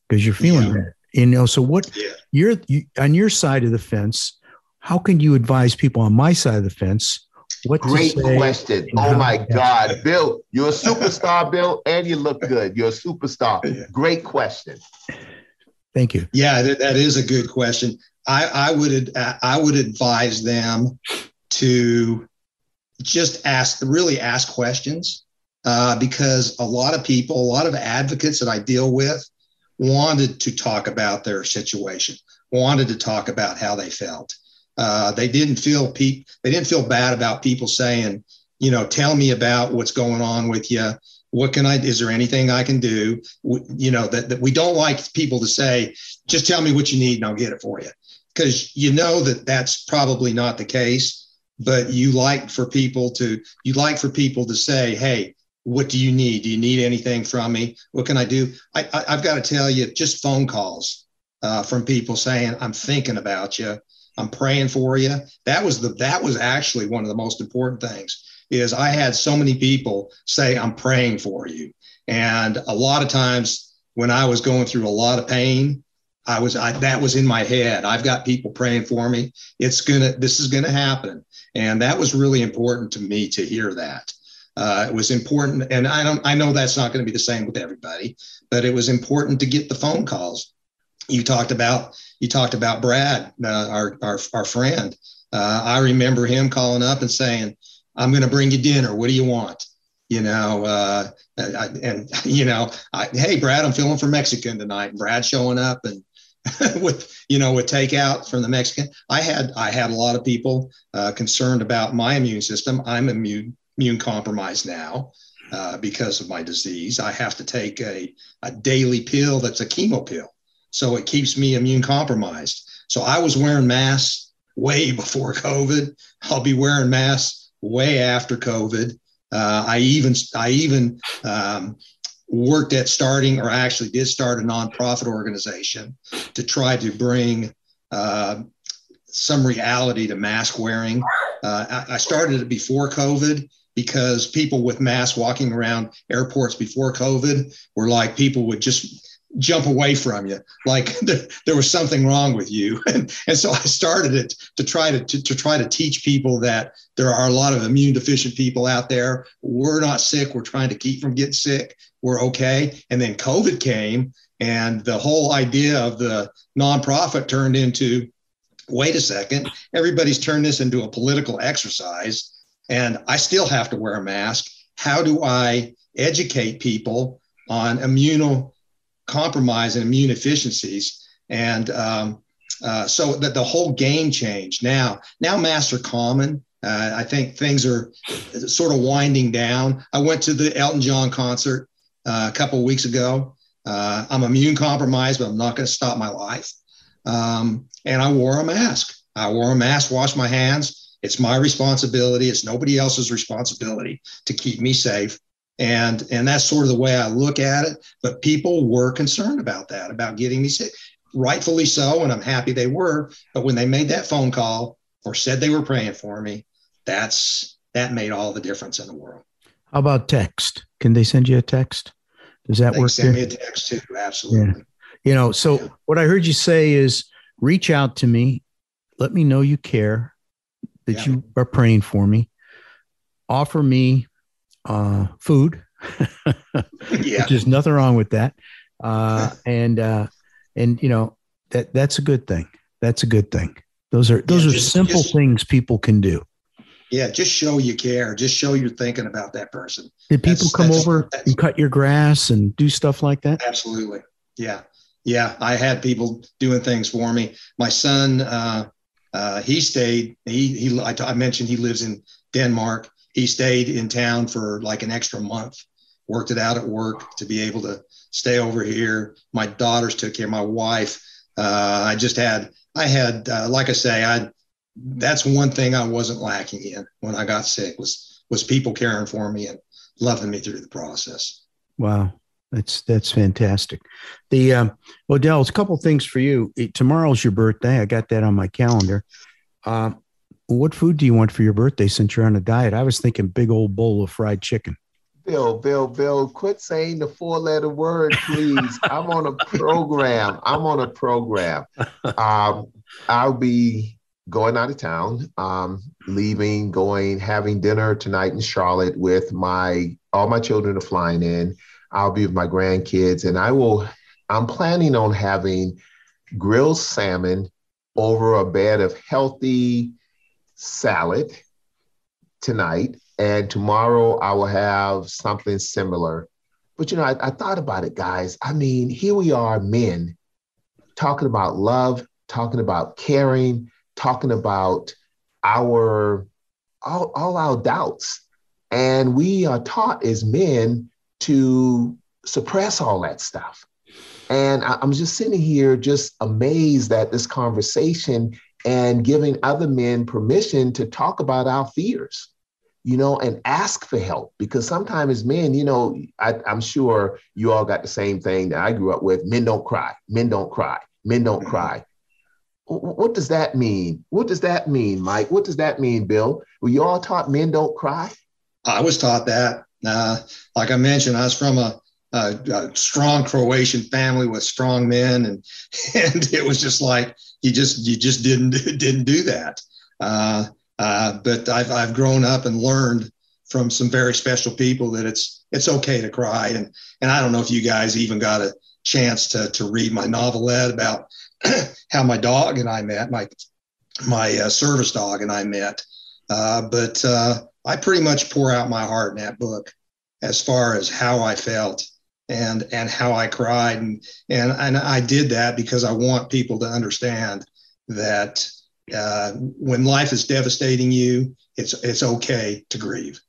because you're feeling yeah. You know, so what yeah. you're you, on your side of the fence, how can you advise people on my side of the fence? What Great question. Oh my God. Bill, you're a superstar, Bill, and you look good. You're a superstar. Yeah. Great question. Thank you. Yeah, that, that is a good question. I, I would I would advise them to just ask, really ask questions uh, because a lot of people, a lot of advocates that I deal with wanted to talk about their situation, wanted to talk about how they felt. Uh, they didn't feel pe- they didn't feel bad about people saying, you know, tell me about what's going on with you. What can I? Is there anything I can do? you know that, that we don't like people to say, just tell me what you need and I'll get it for you, because you know that that's probably not the case. But you like for people to you like for people to say, hey, what do you need? Do you need anything from me? What can I do? I, have got to tell you, just phone calls uh, from people saying, I'm thinking about you. I'm praying for you. That was the that was actually one of the most important things is I had so many people say, I'm praying for you. And a lot of times when I was going through a lot of pain, I was I, that was in my head. I've got people praying for me. It's gonna this is gonna happen, and that was really important to me to hear that. Uh, it was important, and I don't. I know that's not going to be the same with everybody, but it was important to get the phone calls. You talked about you talked about Brad, uh, our, our our friend. Uh, I remember him calling up and saying, "I'm going to bring you dinner. What do you want?" You know, uh, and, and you know, I, hey Brad, I'm feeling for Mexican tonight. And Brad showing up and with you know with takeout from the Mexican. I had I had a lot of people uh, concerned about my immune system. I'm immune immune compromised now uh, because of my disease. I have to take a, a daily pill that's a chemo pill. So it keeps me immune compromised. So I was wearing masks way before COVID. I'll be wearing masks way after COVID. Uh, I even I even um, worked at starting, or actually did start a nonprofit organization to try to bring uh, some reality to mask wearing. Uh, I, I started it before COVID, because people with masks walking around airports before COVID were like people would just jump away from you. Like there, was something wrong with you. And, and so i started it to try to, to, to try to teach people that there are a lot of immune deficient people out there. We're not sick. We're trying to keep from getting sick. We're okay. And then covid came and the whole idea of the nonprofit turned into wait a second everybody's turned this into a political exercise and I still have to wear a mask. How do I educate people on immunocompromise and immune efficiencies? And um, uh, so that the whole game changed. Now, now masks are common. Uh, I think things are sort of winding down. I went to the Elton John concert uh, a couple weeks ago. Uh, I'm immune compromised, but I'm not going to stop my life. Um, and I wore a mask. I wore a mask, washed my hands, it's my responsibility. It's nobody else's responsibility to keep me safe. And, and that's sort of the way I look at it. But people were concerned about that, about getting me sick. Rightfully so. And I'm happy they were. But when they made that phone call or said they were praying for me, that's that made all the difference in the world. How about text? Can they send you a text? Does that they work? Send here? me a text too. Absolutely. Yeah. You know, so yeah. what I heard you say is reach out to me, let me know you care, that yeah. you are praying for me. Offer me uh, food, yeah. which is nothing wrong with that. Uh, and uh, and you know that that's a good thing. That's a good thing. Those are those yeah, just, are simple just, things people can do. Yeah, just show you care. Just show you're thinking about that person. Did people that's, come that's, over that's, and cut your grass and do stuff like that? Absolutely. Yeah. Yeah. I had people doing things for me. My son, uh, uh, he stayed. He he. I, mentioned he lives in Denmark. He stayed in town for like an extra month. Worked it out at work to be able to stay over here. My daughters took care. My wife. Uh, I just had. I had. Uh, like I say, I. That's one thing I wasn't lacking in when I got sick was was people caring for me and loving me through the process. Wow. That's that's fantastic. The um, Odell, it's a couple things for you. Tomorrow's your birthday. I got that on my calendar. Uh, what food do you want for your birthday since you're on a diet? I was thinking big old bowl of fried chicken. Bill, Bill, Bill, quit saying the four letter word, please. I'm on a program. I'm on a program. Um, I'll be going out of town, um, leaving, going, having dinner tonight in Charlotte with my all my children are flying in. I'll be with my grandkids, and I will. I'm planning on having grilled salmon over a bed of healthy salad tonight, and tomorrow I will have something similar. But you know, I, I thought about it, guys. I mean, here we are, men, talking about love, talking about caring, talking about our all, all our doubts. And we are taught as men to suppress all that stuff. And I, I'm just sitting here just amazed at this conversation and giving other men permission to talk about our fears you know, and ask for help because sometimes men, you know, I, am sure you all got the same thing that I grew up with. Men don't cry. Men don't cry. Men don't mm-hmm. cry. What does that mean? What does that mean, Mike? What does that mean, Bill? Were you all taught men don't cry? I was taught that. Uh, like I mentioned, I was from a, a, a, strong Croatian family with strong men, and and it was just like you just you just didn't didn't do that. Uh, uh, but I've I've grown up and learned from some very special people that it's it's okay to cry. And and I don't know if you guys even got a chance to to read my novelette about how my dog and I met, my my uh, service dog and I met. Uh, but uh, I pretty much pour out my heart in that book as far as how I felt and and how I cried and and and I did that because I want people to understand that uh, when life is devastating you, it's it's okay to grieve.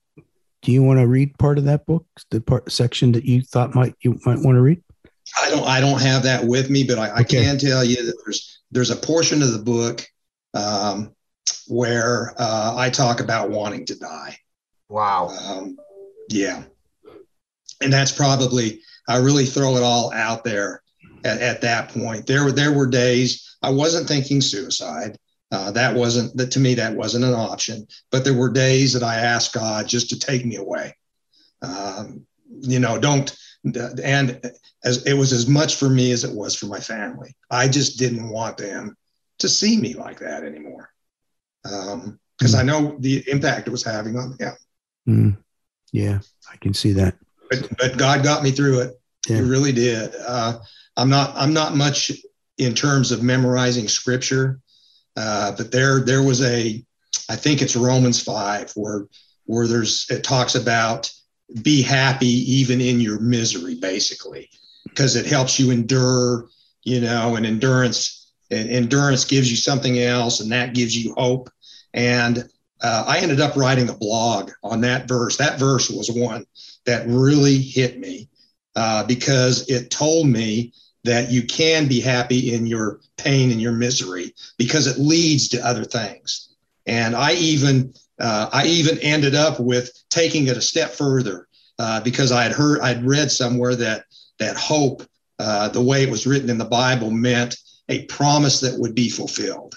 Do you want to read part of that book, the part section that you thought might you might want to read? I don't I don't have that with me, but I, I can tell you that there's there's a portion of the book um, where uh, I talk about wanting to die. Wow. Um, yeah, and that's probably I really throw it all out there at, at that point. There were there were days I wasn't thinking suicide. Uh, that wasn't that to me that wasn't an option. But there were days that I asked God just to take me away. Um, you know, don't and as it was as much for me as it was for my family. I just didn't want them to see me like that anymore because um, mm. I know the impact it was having on them. Mm. Yeah, I can see that. But, but God got me through it. Yeah. He really did. Uh, I'm not. I'm not much in terms of memorizing scripture. Uh, but there, there was a, I think it's Romans five, where where there's it talks about be happy even in your misery, basically, because it helps you endure. You know, and endurance, and endurance gives you something else, and that gives you hope. And uh, I ended up writing a blog on that verse. That verse was one that really hit me uh, because it told me that you can be happy in your pain and your misery because it leads to other things. And I even uh, I even ended up with taking it a step further uh, because I had heard I'd read somewhere that that hope, uh, the way it was written in the Bible, meant a promise that would be fulfilled.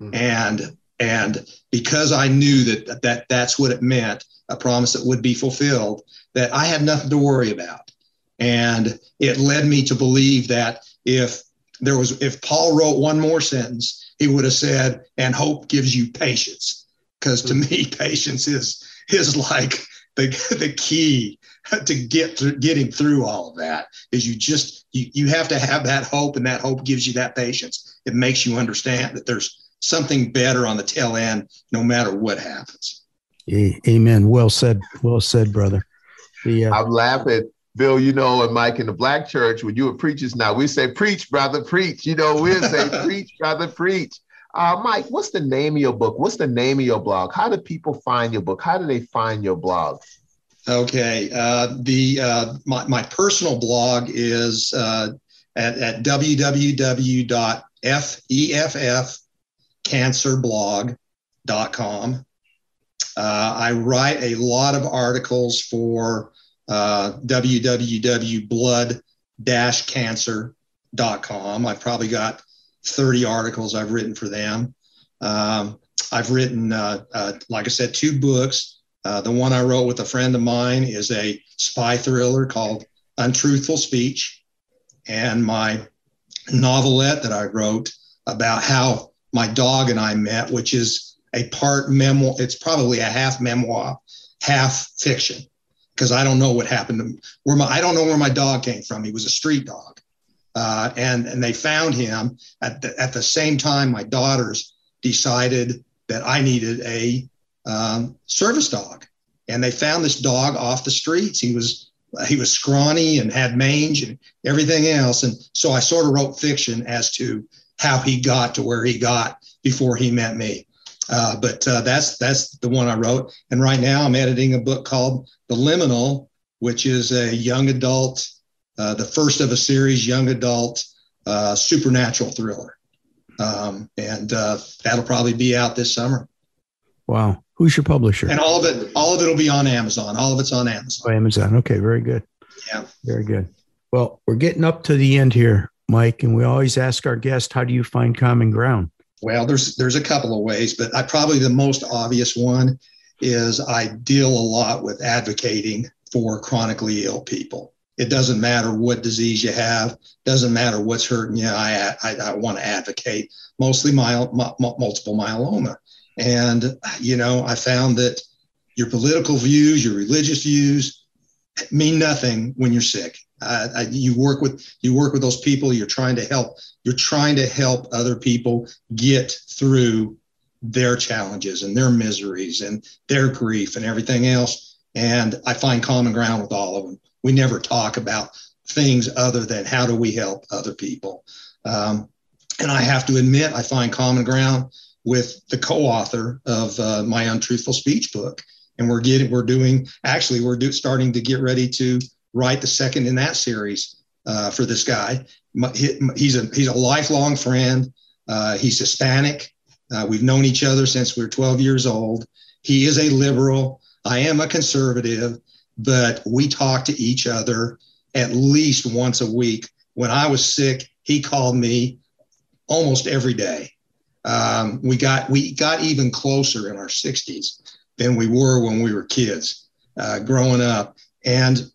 Mm-hmm. And and because I knew that that that's what it meant, a promise that would be fulfilled, that I had nothing to worry about. And it led me to believe that if there was, if Paul wrote one more sentence, he would have said, and hope gives you patience. Because to me, patience is, is like the, the key to get through getting through all of that is you just you, you have to have that hope and that hope gives you that patience it makes you understand that there's something better on the tail end no matter what happens amen well said well said brother the, uh, i'm laughing Bill, you know, and Mike in the black church, when you were preachers now, we say, preach, brother, preach. You know, we'll say, preach, brother, preach. Uh, Mike, what's the name of your book? What's the name of your blog? How do people find your book? How do they find your blog? Okay. Uh, the uh, my, my personal blog is uh, at, at www.feffcancerblog.com. Uh, I write a lot of articles for uh, www.blood-cancer.com. I've probably got 30 articles I've written for them. Um, I've written, uh, uh, like I said, two books. Uh, the one I wrote with a friend of mine is a spy thriller called Untruthful Speech. And my novelette that I wrote about how my dog and I met, which is a part memoir, it's probably a half memoir, half fiction because I don't know what happened to where my I don't know where my dog came from. He was a street dog, uh, and and they found him at the, at the same time. My daughters decided that I needed a um, service dog, and they found this dog off the streets. He was he was scrawny and had mange and everything else, and so I sort of wrote fiction as to how he got to where he got before he met me. Uh, but uh, that's that's the one I wrote, and right now I'm editing a book called The Liminal, which is a young adult, uh, the first of a series, young adult uh, supernatural thriller, um, and uh, that'll probably be out this summer. Wow, who's your publisher? And all of it, all of it will be on Amazon. All of it's on Amazon. Oh, Amazon. Okay, very good. Yeah, very good. Well, we're getting up to the end here, Mike, and we always ask our guest, "How do you find common ground?" Well, there's there's a couple of ways, but I probably the most obvious one is I deal a lot with advocating for chronically ill people. It doesn't matter what disease you have, doesn't matter what's hurting you. I I, I want to advocate mostly my, my, multiple myeloma, and you know I found that your political views, your religious views, mean nothing when you're sick. Uh, I, you work with you work with those people. You're trying to help. You're trying to help other people get through their challenges and their miseries and their grief and everything else. And I find common ground with all of them. We never talk about things other than how do we help other people. Um, and I have to admit, I find common ground with the co-author of uh, my untruthful speech book and we're getting we're doing actually we're do, starting to get ready to write the second in that series uh, for this guy. He's a he's a lifelong friend. Uh, he's Hispanic. Uh, we've known each other since we were 12 years old. He is a liberal. I am a conservative, but we talk to each other at least once a week. When I was sick, he called me almost every day. Um, we got we got even closer in our 60s than we were when we were kids uh, growing up. And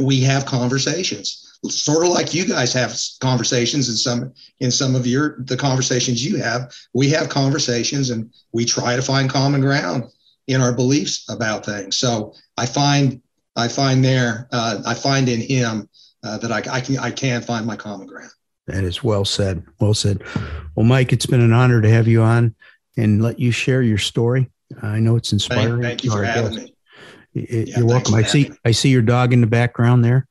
we have conversations. Sort of like you guys have conversations in some in some of your the conversations you have we have conversations and we try to find common ground in our beliefs about things. So i find i find there uh, i find in him uh, that I, I can i can find my common ground. That is well said well said. Well mike it's been an honor to have you on and let you share your story. I know it's inspiring. thank, thank you for having me yeah, You're welcome. I see. I see your dog in the background there.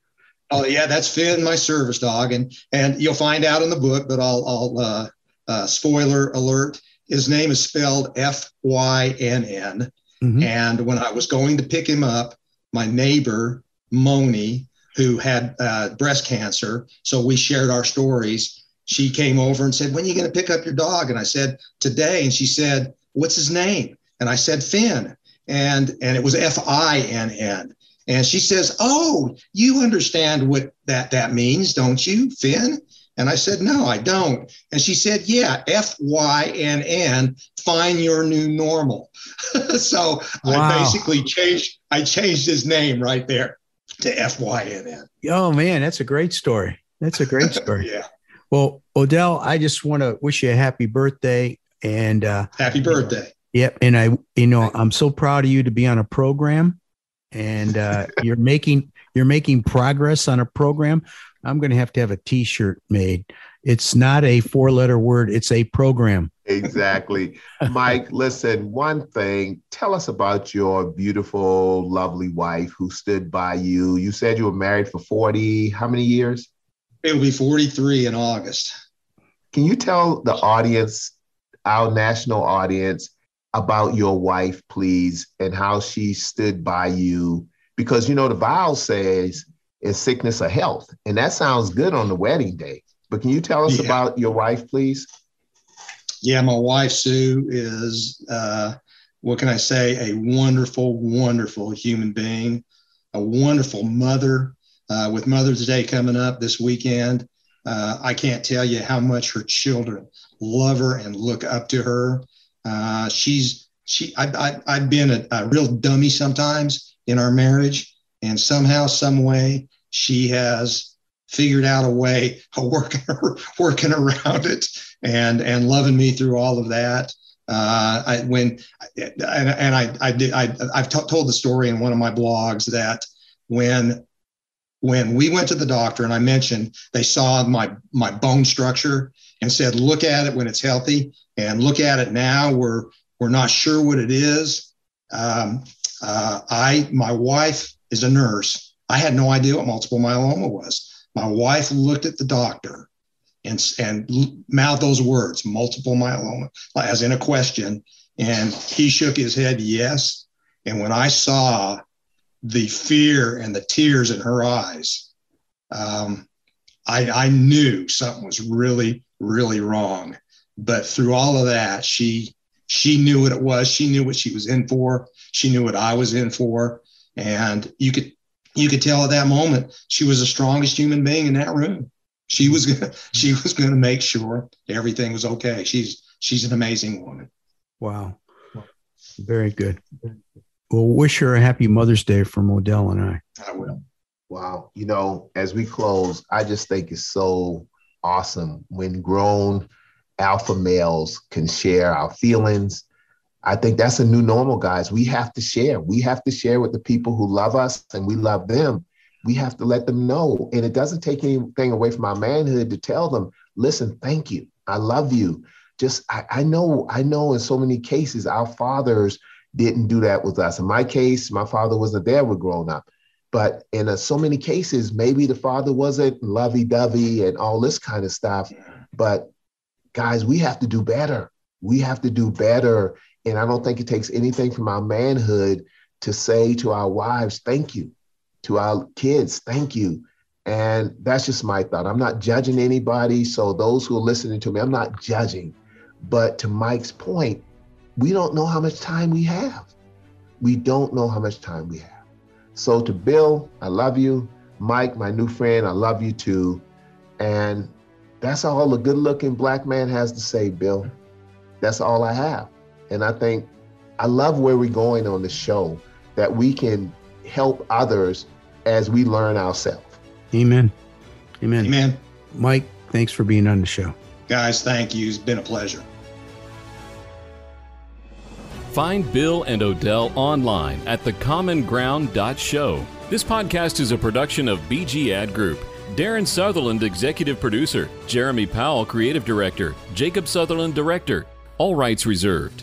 Oh yeah, that's Finn, my service dog, and and you'll find out in the book. But I'll I'll uh, uh, spoiler alert. His name is spelled F Y N N. Mm-hmm. And when I was going to pick him up, my neighbor Moni, who had uh, breast cancer, so we shared our stories. She came over and said, "When are you going to pick up your dog?" And I said, "Today." And she said, "What's his name?" And I said, "Finn." And and it was F I N N. And she says, "Oh, you understand what that that means, don't you, Finn?" And I said, "No, I don't." And she said, "Yeah, F Y N N. Find your new normal." so wow. I basically changed. I changed his name right there to F Y N N. Oh man, that's a great story. That's a great story. yeah. Well, Odell, I just want to wish you a happy birthday and uh, happy birthday. Yep. And I, you know, I'm so proud of you to be on a program and uh, you're making, you're making progress on a program. I'm going to have to have a t-shirt made. It's not a four letter word. It's a program. Exactly. Mike, listen, one thing, tell us about your beautiful, lovely wife who stood by you. You said you were married for 40, how many years? It'll be 43 in August. Can you tell the audience, our national audience, about your wife, please, and how she stood by you. Because you know the Bible says is sickness or health, and that sounds good on the wedding day. But can you tell us yeah. about your wife, please? Yeah, my wife Sue is uh, what can I say? A wonderful, wonderful human being, a wonderful mother. Uh, with Mother's Day coming up this weekend, uh, I can't tell you how much her children love her and look up to her. Uh, she's she I, I have been a, a, real dummy sometimes in our marriage, and somehow, some way, she has figured out a way of working working around it and and loving me through all of that. Uh, I, when and, and I I did I I've t- told the story in one of my blogs that when when we went to the doctor and I mentioned they saw my my bone structure and said look at it when it's healthy and look at it now. We're we're not sure what it is. Um, uh, I my wife is a nurse. I had no idea what multiple myeloma was. My wife looked at the doctor and and mouthed those words, multiple myeloma, as in a question. And he shook his head yes. And when I saw the fear and the tears in her eyes, um, I, I knew something was really, really wrong. But through all of that, she she knew what it was. She knew what she was in for. She knew what I was in for. And you could you could tell at that moment she was the strongest human being in that room. She was gonna she was gonna make sure everything was okay. She's she's an amazing woman. Wow. Very good. Well, wish her a happy Mother's Day from Odell and I. I will. Wow. You know, as we close, I just think it's so awesome when grown alpha males can share our feelings. I think that's a new normal, guys. We have to share. We have to share with the people who love us and we love them. We have to let them know. And it doesn't take anything away from our manhood to tell them, listen, thank you. I love you. Just, I, I know, I know in so many cases, our fathers didn't do that with us. In my case, my father wasn't there with growing up. But in a, so many cases, maybe the father wasn't lovey dovey and all this kind of stuff. But guys, we have to do better. We have to do better. And I don't think it takes anything from our manhood to say to our wives, thank you, to our kids, thank you. And that's just my thought. I'm not judging anybody. So, those who are listening to me, I'm not judging. But to Mike's point, we don't know how much time we have. We don't know how much time we have. So to Bill, I love you. Mike, my new friend, I love you too. And that's all the good looking black man has to say, Bill. That's all I have. And I think I love where we're going on the show, that we can help others as we learn ourselves. Amen. Amen. Amen. Mike, thanks for being on the show. Guys, thank you. It's been a pleasure. Find Bill and Odell online at thecommonground.show. This podcast is a production of BG Ad Group. Darren Sutherland, Executive Producer. Jeremy Powell, Creative Director. Jacob Sutherland, Director. All rights reserved.